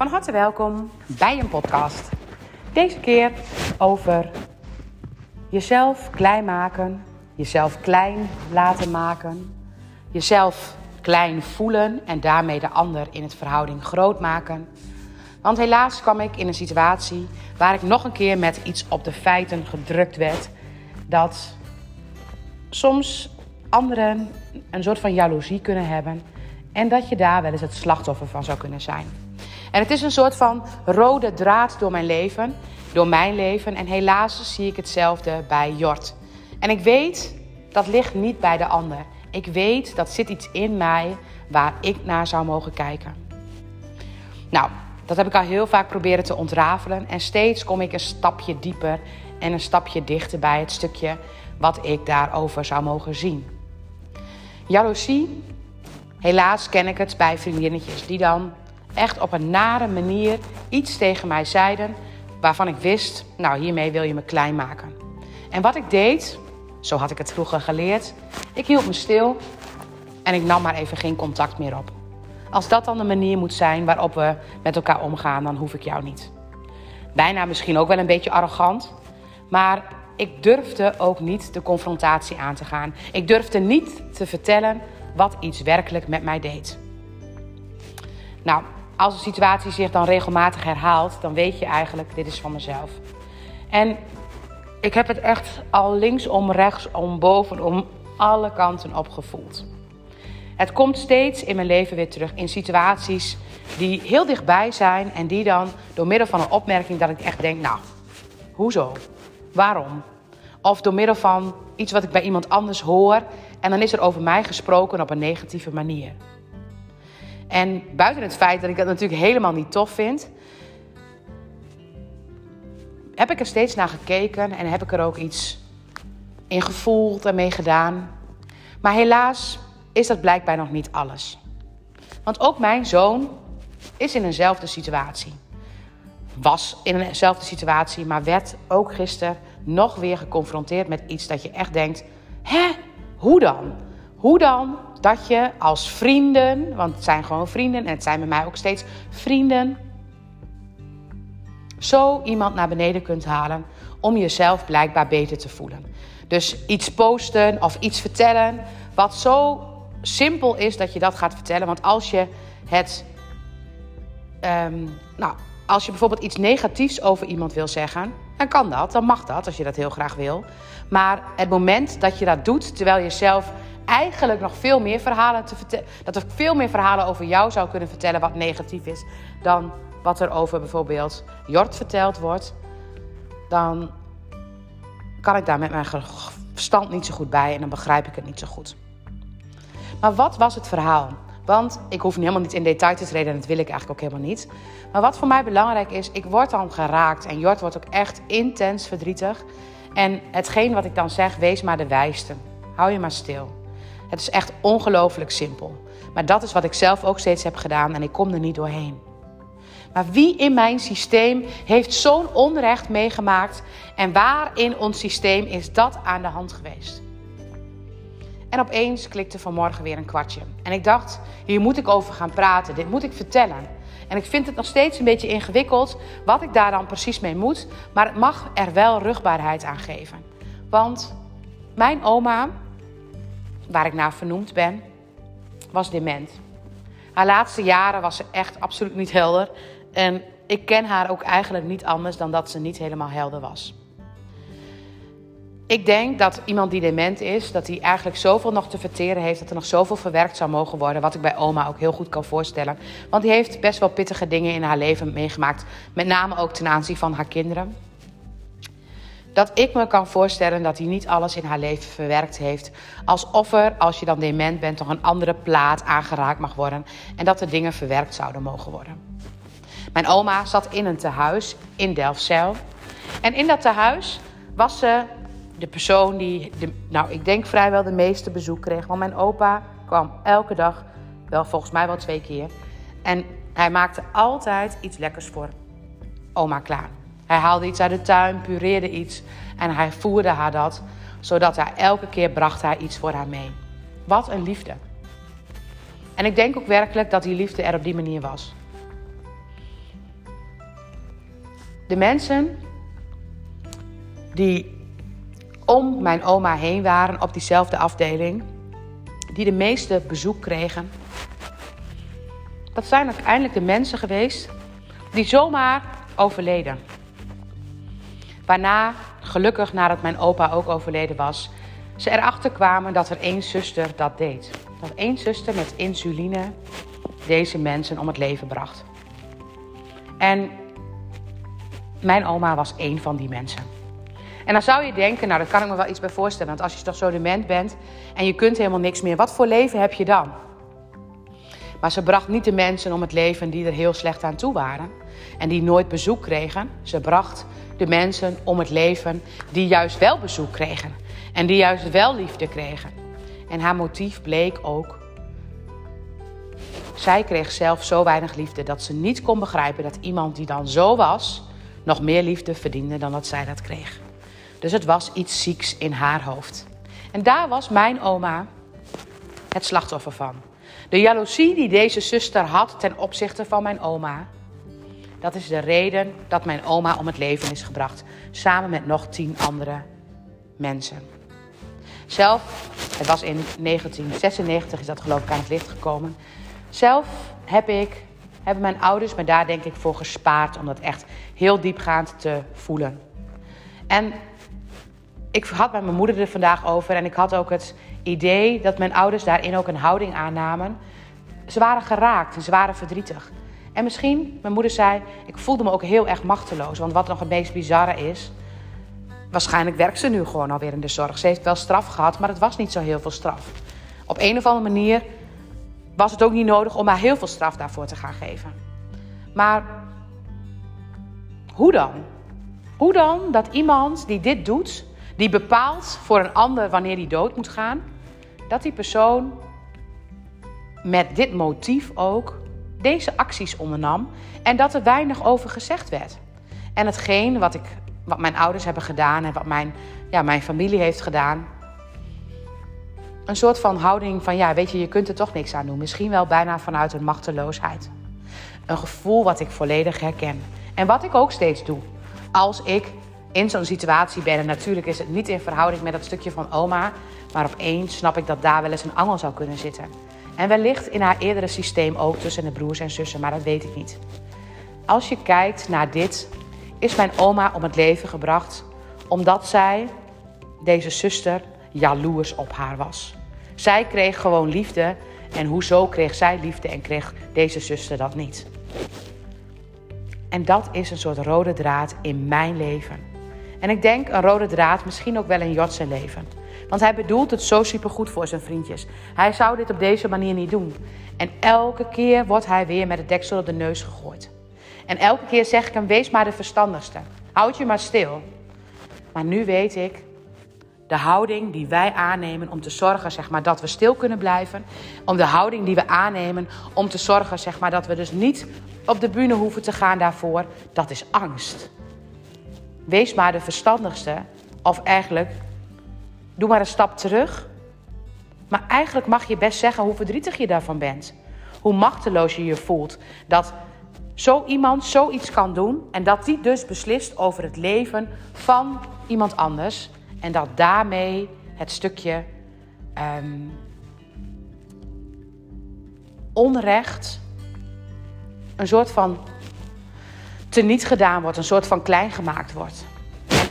Van harte welkom bij een podcast. Deze keer over jezelf klein maken, jezelf klein laten maken, jezelf klein voelen en daarmee de ander in het verhouding groot maken. Want helaas kwam ik in een situatie waar ik nog een keer met iets op de feiten gedrukt werd dat soms anderen een soort van jaloezie kunnen hebben en dat je daar wel eens het slachtoffer van zou kunnen zijn. En het is een soort van rode draad door mijn leven, door mijn leven. En helaas zie ik hetzelfde bij Jort. En ik weet, dat ligt niet bij de ander. Ik weet, dat zit iets in mij waar ik naar zou mogen kijken. Nou, dat heb ik al heel vaak proberen te ontrafelen. En steeds kom ik een stapje dieper en een stapje dichter bij het stukje wat ik daarover zou mogen zien. Jaloezie, helaas ken ik het bij vriendinnetjes die dan echt op een nare manier iets tegen mij zeiden waarvan ik wist, nou hiermee wil je me klein maken. En wat ik deed, zo had ik het vroeger geleerd, ik hield me stil en ik nam maar even geen contact meer op. Als dat dan de manier moet zijn waarop we met elkaar omgaan, dan hoef ik jou niet. Bijna misschien ook wel een beetje arrogant, maar ik durfde ook niet de confrontatie aan te gaan. Ik durfde niet te vertellen wat iets werkelijk met mij deed. Nou, als een situatie zich dan regelmatig herhaalt, dan weet je eigenlijk, dit is van mezelf. En ik heb het echt al linksom, rechtsom, bovenom, alle kanten op gevoeld. Het komt steeds in mijn leven weer terug in situaties die heel dichtbij zijn en die dan door middel van een opmerking dat ik echt denk, nou, hoezo? Waarom? Of door middel van iets wat ik bij iemand anders hoor en dan is er over mij gesproken op een negatieve manier. En buiten het feit dat ik dat natuurlijk helemaal niet tof vind, heb ik er steeds naar gekeken en heb ik er ook iets in gevoeld en mee gedaan. Maar helaas is dat blijkbaar nog niet alles. Want ook mijn zoon is in eenzelfde situatie. Was in eenzelfde situatie, maar werd ook gisteren nog weer geconfronteerd met iets dat je echt denkt: hè, hoe dan? Hoe dan dat je als vrienden, want het zijn gewoon vrienden en het zijn bij mij ook steeds vrienden, zo iemand naar beneden kunt halen om jezelf blijkbaar beter te voelen. Dus iets posten of iets vertellen wat zo simpel is dat je dat gaat vertellen. Want als je het, um, nou, als je bijvoorbeeld iets negatiefs over iemand wil zeggen, dan kan dat, dan mag dat als je dat heel graag wil. Maar het moment dat je dat doet terwijl je zelf eigenlijk nog veel meer verhalen te vertellen. Dat er veel meer verhalen over jou zou kunnen vertellen wat negatief is. Dan wat er over bijvoorbeeld Jort verteld wordt. Dan kan ik daar met mijn verstand niet zo goed bij en dan begrijp ik het niet zo goed. Maar wat was het verhaal? Want ik hoef helemaal niet in detail te treden en dat wil ik eigenlijk ook helemaal niet. Maar wat voor mij belangrijk is, ik word dan geraakt en Jort wordt ook echt intens verdrietig. En hetgeen wat ik dan zeg, wees maar de wijste. Hou je maar stil. Het is echt ongelooflijk simpel. Maar dat is wat ik zelf ook steeds heb gedaan en ik kom er niet doorheen. Maar wie in mijn systeem heeft zo'n onrecht meegemaakt en waar in ons systeem is dat aan de hand geweest? En opeens klikte vanmorgen weer een kwartje. En ik dacht, hier moet ik over gaan praten, dit moet ik vertellen. En ik vind het nog steeds een beetje ingewikkeld wat ik daar dan precies mee moet, maar het mag er wel rugbaarheid aan geven. Want mijn oma, waar ik naar vernoemd ben, was dement. Haar laatste jaren was ze echt absoluut niet helder. En ik ken haar ook eigenlijk niet anders dan dat ze niet helemaal helder was. Ik denk dat iemand die dement is, dat hij eigenlijk zoveel nog te verteren heeft, dat er nog zoveel verwerkt zou mogen worden, wat ik bij oma ook heel goed kan voorstellen. Want die heeft best wel pittige dingen in haar leven meegemaakt, met name ook ten aanzien van haar kinderen dat ik me kan voorstellen dat hij niet alles in haar leven verwerkt heeft. Alsof er, als je dan dement bent, toch een andere plaat aangeraakt mag worden. En dat er dingen verwerkt zouden mogen worden. Mijn oma zat in een tehuis in Delfzijl. En in dat tehuis was ze de persoon die, de, nou ik denk vrijwel de meeste bezoek kreeg. Want mijn opa kwam elke dag, wel volgens mij wel twee keer. En hij maakte altijd iets lekkers voor oma klaar. Hij haalde iets uit de tuin, pureerde iets en hij voerde haar dat, zodat hij elke keer bracht hij iets voor haar mee. Wat een liefde. En ik denk ook werkelijk dat die liefde er op die manier was. de mensen die om mijn oma heen waren op diezelfde afdeling, die de meeste bezoek kregen, dat zijn uiteindelijk de mensen geweest die zomaar overleden. Waarna, gelukkig nadat mijn opa ook overleden was, ze erachter kwamen dat er één zuster dat deed. Dat één zuster met insuline deze mensen om het leven bracht. En mijn oma was één van die mensen. En dan zou je denken, nou, daar kan ik me wel iets bij voorstellen. Want als je toch zo dement bent en je kunt helemaal niks meer, wat voor leven heb je dan? Maar ze bracht niet de mensen om het leven die er heel slecht aan toe waren en die nooit bezoek kregen. Ze bracht de mensen om het leven die juist wel bezoek kregen en die juist wel liefde kregen. En haar motief bleek ook. Zij kreeg zelf zo weinig liefde dat ze niet kon begrijpen dat iemand die dan zo was, nog meer liefde verdiende dan dat zij dat kreeg. Dus het was iets zieks in haar hoofd. En daar was mijn oma het slachtoffer van. De jaloezie die deze zuster had ten opzichte van mijn oma, dat is de reden dat mijn oma om het leven is gebracht, samen met nog tien andere mensen. Zelf, het was in 1996 is dat geloof ik aan het licht gekomen. Zelf heb ik, hebben mijn ouders me daar denk ik voor gespaard om dat echt heel diepgaand te voelen. En ik had met mijn moeder er vandaag over en ik had ook het idee dat mijn ouders daarin ook een houding aannamen. Ze waren geraakt en ze waren verdrietig. En misschien, mijn moeder zei, ik voelde me ook heel erg machteloos. Want wat nog het meest bizarre is, waarschijnlijk werkt ze nu gewoon alweer in de zorg. Ze heeft wel straf gehad, maar het was niet zo heel veel straf. Op een of andere manier was het ook niet nodig om haar heel veel straf daarvoor te gaan geven. Maar hoe dan? Hoe dan dat iemand die dit doet, die bepaalt voor een ander wanneer hij dood moet gaan, dat die persoon met dit motief ook deze acties ondernam en dat er weinig over gezegd werd. En hetgeen wat, ik, wat mijn ouders hebben gedaan en wat mijn, ja, mijn familie heeft gedaan, een soort van houding van, ja, weet je, je kunt er toch niks aan doen. Misschien wel bijna vanuit een machteloosheid. Een gevoel wat ik volledig herken. En wat ik ook steeds doe. Als ik in zo'n situatie ben, en natuurlijk is het niet in verhouding met dat stukje van oma, maar opeens snap ik dat daar wel eens een angel zou kunnen zitten. En wellicht in haar eerdere systeem ook tussen de broers en zussen, maar dat weet ik niet. Als je kijkt naar dit, is mijn oma om het leven gebracht omdat zij, deze zuster, jaloers op haar was. Zij kreeg gewoon liefde en hoezo kreeg zij liefde en kreeg deze zuster dat niet? En dat is een soort rode draad in mijn leven. En ik denk een rode draad misschien ook wel in Jotse leven. Want hij bedoelt het zo supergoed voor zijn vriendjes. Hij zou dit op deze manier niet doen. En elke keer wordt hij weer met het deksel op de neus gegooid. En elke keer zeg ik hem, wees maar de verstandigste. Houd je maar stil. Maar nu weet ik, de houding die wij aannemen om te zorgen zeg maar, dat we stil kunnen blijven. Om de houding die we aannemen om te zorgen zeg maar, dat we dus niet op de bühne hoeven te gaan daarvoor. Dat is angst. Wees maar de verstandigste. Of eigenlijk, doe maar een stap terug. Maar eigenlijk mag je best zeggen hoe verdrietig je daarvan bent. Hoe machteloos je je voelt. Dat zo iemand zoiets kan doen en dat die dus beslist over het leven van iemand anders. En dat daarmee het stukje um, onrecht een soort van teniet gedaan wordt, een soort van klein gemaakt wordt.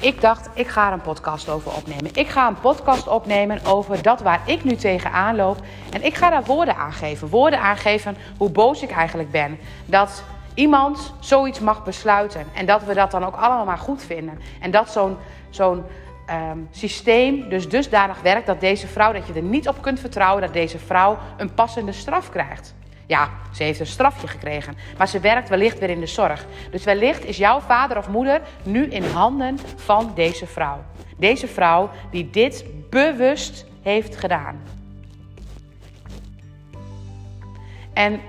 Ik dacht, ik ga er een podcast over opnemen. Ik ga een podcast opnemen over dat waar ik nu tegenaan loop. En ik ga daar woorden aan geven. Woorden aangeven hoe boos ik eigenlijk ben. Dat iemand zoiets mag besluiten. En dat we dat dan ook allemaal maar goed vinden. En dat zo'n zo'n um, systeem dus dusdanig werkt dat deze vrouw, dat je er niet op kunt vertrouwen dat deze vrouw een passende straf krijgt. Ja, ze heeft een strafje gekregen, maar ze werkt wellicht weer in de zorg. Dus wellicht is jouw vader of moeder nu in handen van deze vrouw. Deze vrouw die dit bewust heeft gedaan. En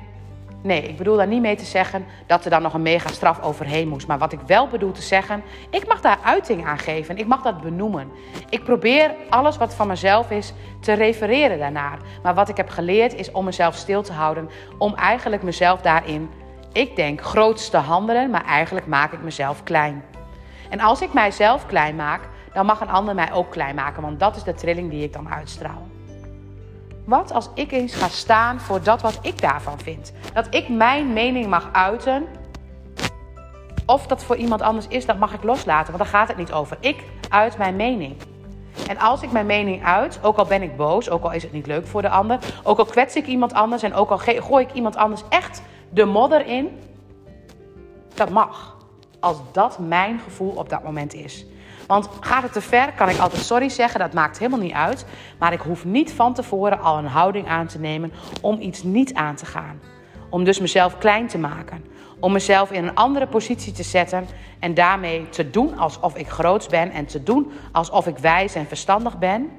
Nee, ik bedoel daar niet mee te zeggen dat er dan nog een mega straf overheen moest. Maar wat ik wel bedoel te zeggen, ik mag daar uiting aan geven. Ik mag dat benoemen. Ik probeer alles wat van mezelf is te refereren daarnaar. Maar wat ik heb geleerd is om mezelf stil te houden. Om eigenlijk mezelf daarin Ik denk grootste handelen, maar eigenlijk maak ik mezelf klein. En als ik mijzelf klein maak, dan mag een ander mij ook klein maken, want dat is de trilling die ik dan uitstraal. Wat als ik eens ga staan voor dat wat ik daarvan vind? Dat ik mijn mening mag uiten. Of dat voor iemand anders is, dat mag ik loslaten, want daar gaat het niet over. Ik uit mijn mening. En als ik mijn mening uit, ook al ben ik boos, ook al is het niet leuk voor de ander, ook al kwets ik iemand anders en ook al gooi ik iemand anders echt de modder in, dat mag. Als dat mijn gevoel op dat moment is. Want gaat het te ver, kan ik altijd sorry zeggen, dat maakt helemaal niet uit. Maar ik hoef niet van tevoren al een houding aan te nemen om iets niet aan te gaan. Om dus mezelf klein te maken. Om mezelf in een andere positie te zetten en daarmee te doen alsof ik groots ben en te doen alsof ik wijs en verstandig ben.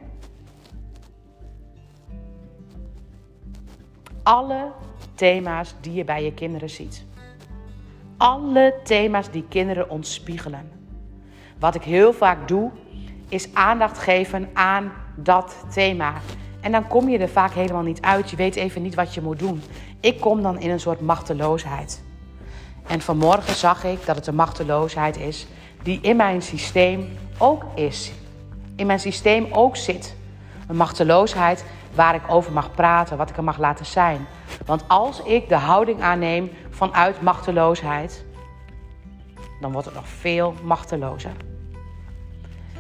Alle thema's die je bij je kinderen ziet. Alle thema's die kinderen ontspiegelen. Wat ik heel vaak doe, is aandacht geven aan dat thema. En dan kom je er vaak helemaal niet uit. Je weet even niet wat je moet doen. Ik kom dan in een soort machteloosheid. En vanmorgen zag ik dat het een machteloosheid is die in mijn systeem ook is. In mijn systeem ook zit. Een machteloosheid waar ik over mag praten, wat ik er mag laten zijn. Want als ik de houding aanneem vanuit machteloosheid, dan wordt het nog veel machtelozer.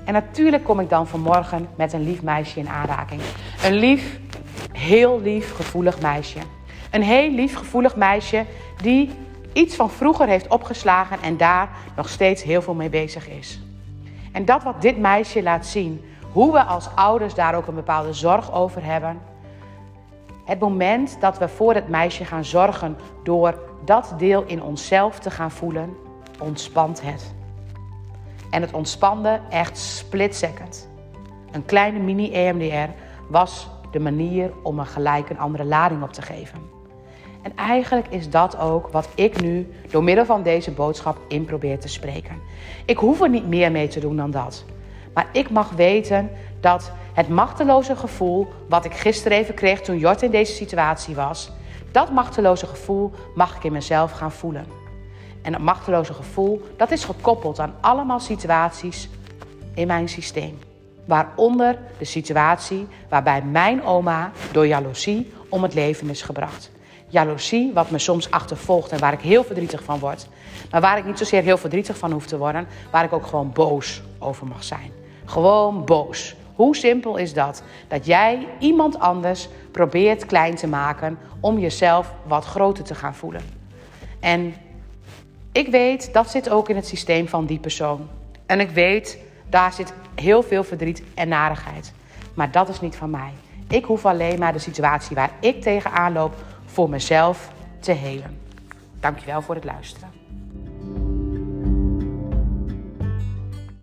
En natuurlijk kom ik dan vanmorgen met een lief meisje in aanraking. Een lief, heel lief, gevoelig meisje. Een heel lief, gevoelig meisje die iets van vroeger heeft opgeslagen en daar nog steeds heel veel mee bezig is. En dat wat dit meisje laat zien, hoe we als ouders daar ook een bepaalde zorg over hebben. Het moment dat we voor het meisje gaan zorgen door dat deel in onszelf te gaan voelen, ontspant het. En het ontspande echt split second. Een kleine mini EMDR was de manier om er gelijk een andere lading op te geven. En eigenlijk is dat ook wat ik nu door middel van deze boodschap in probeer te spreken. Ik hoef er niet meer mee te doen dan dat. Maar ik mag weten dat het machteloze gevoel wat ik gisteren even kreeg toen Jort in deze situatie was, dat machteloze gevoel mag ik in mezelf gaan voelen. En dat machteloze gevoel, dat is gekoppeld aan allemaal situaties in mijn systeem. Waaronder de situatie waarbij mijn oma door jaloezie om het leven is gebracht. Jaloezie, wat me soms achtervolgt en waar ik heel verdrietig van word. Maar waar ik niet zozeer heel verdrietig van hoef te worden, waar ik ook gewoon boos over mag zijn. Gewoon boos. Hoe simpel is dat? Dat jij iemand anders probeert klein te maken om jezelf wat groter te gaan voelen. En ik weet, dat zit ook in het systeem van die persoon. En ik weet, daar zit heel veel verdriet en narigheid. Maar dat is niet van mij. Ik hoef alleen maar de situatie waar ik tegenaan loop voor mezelf te helen. Dankjewel voor het luisteren.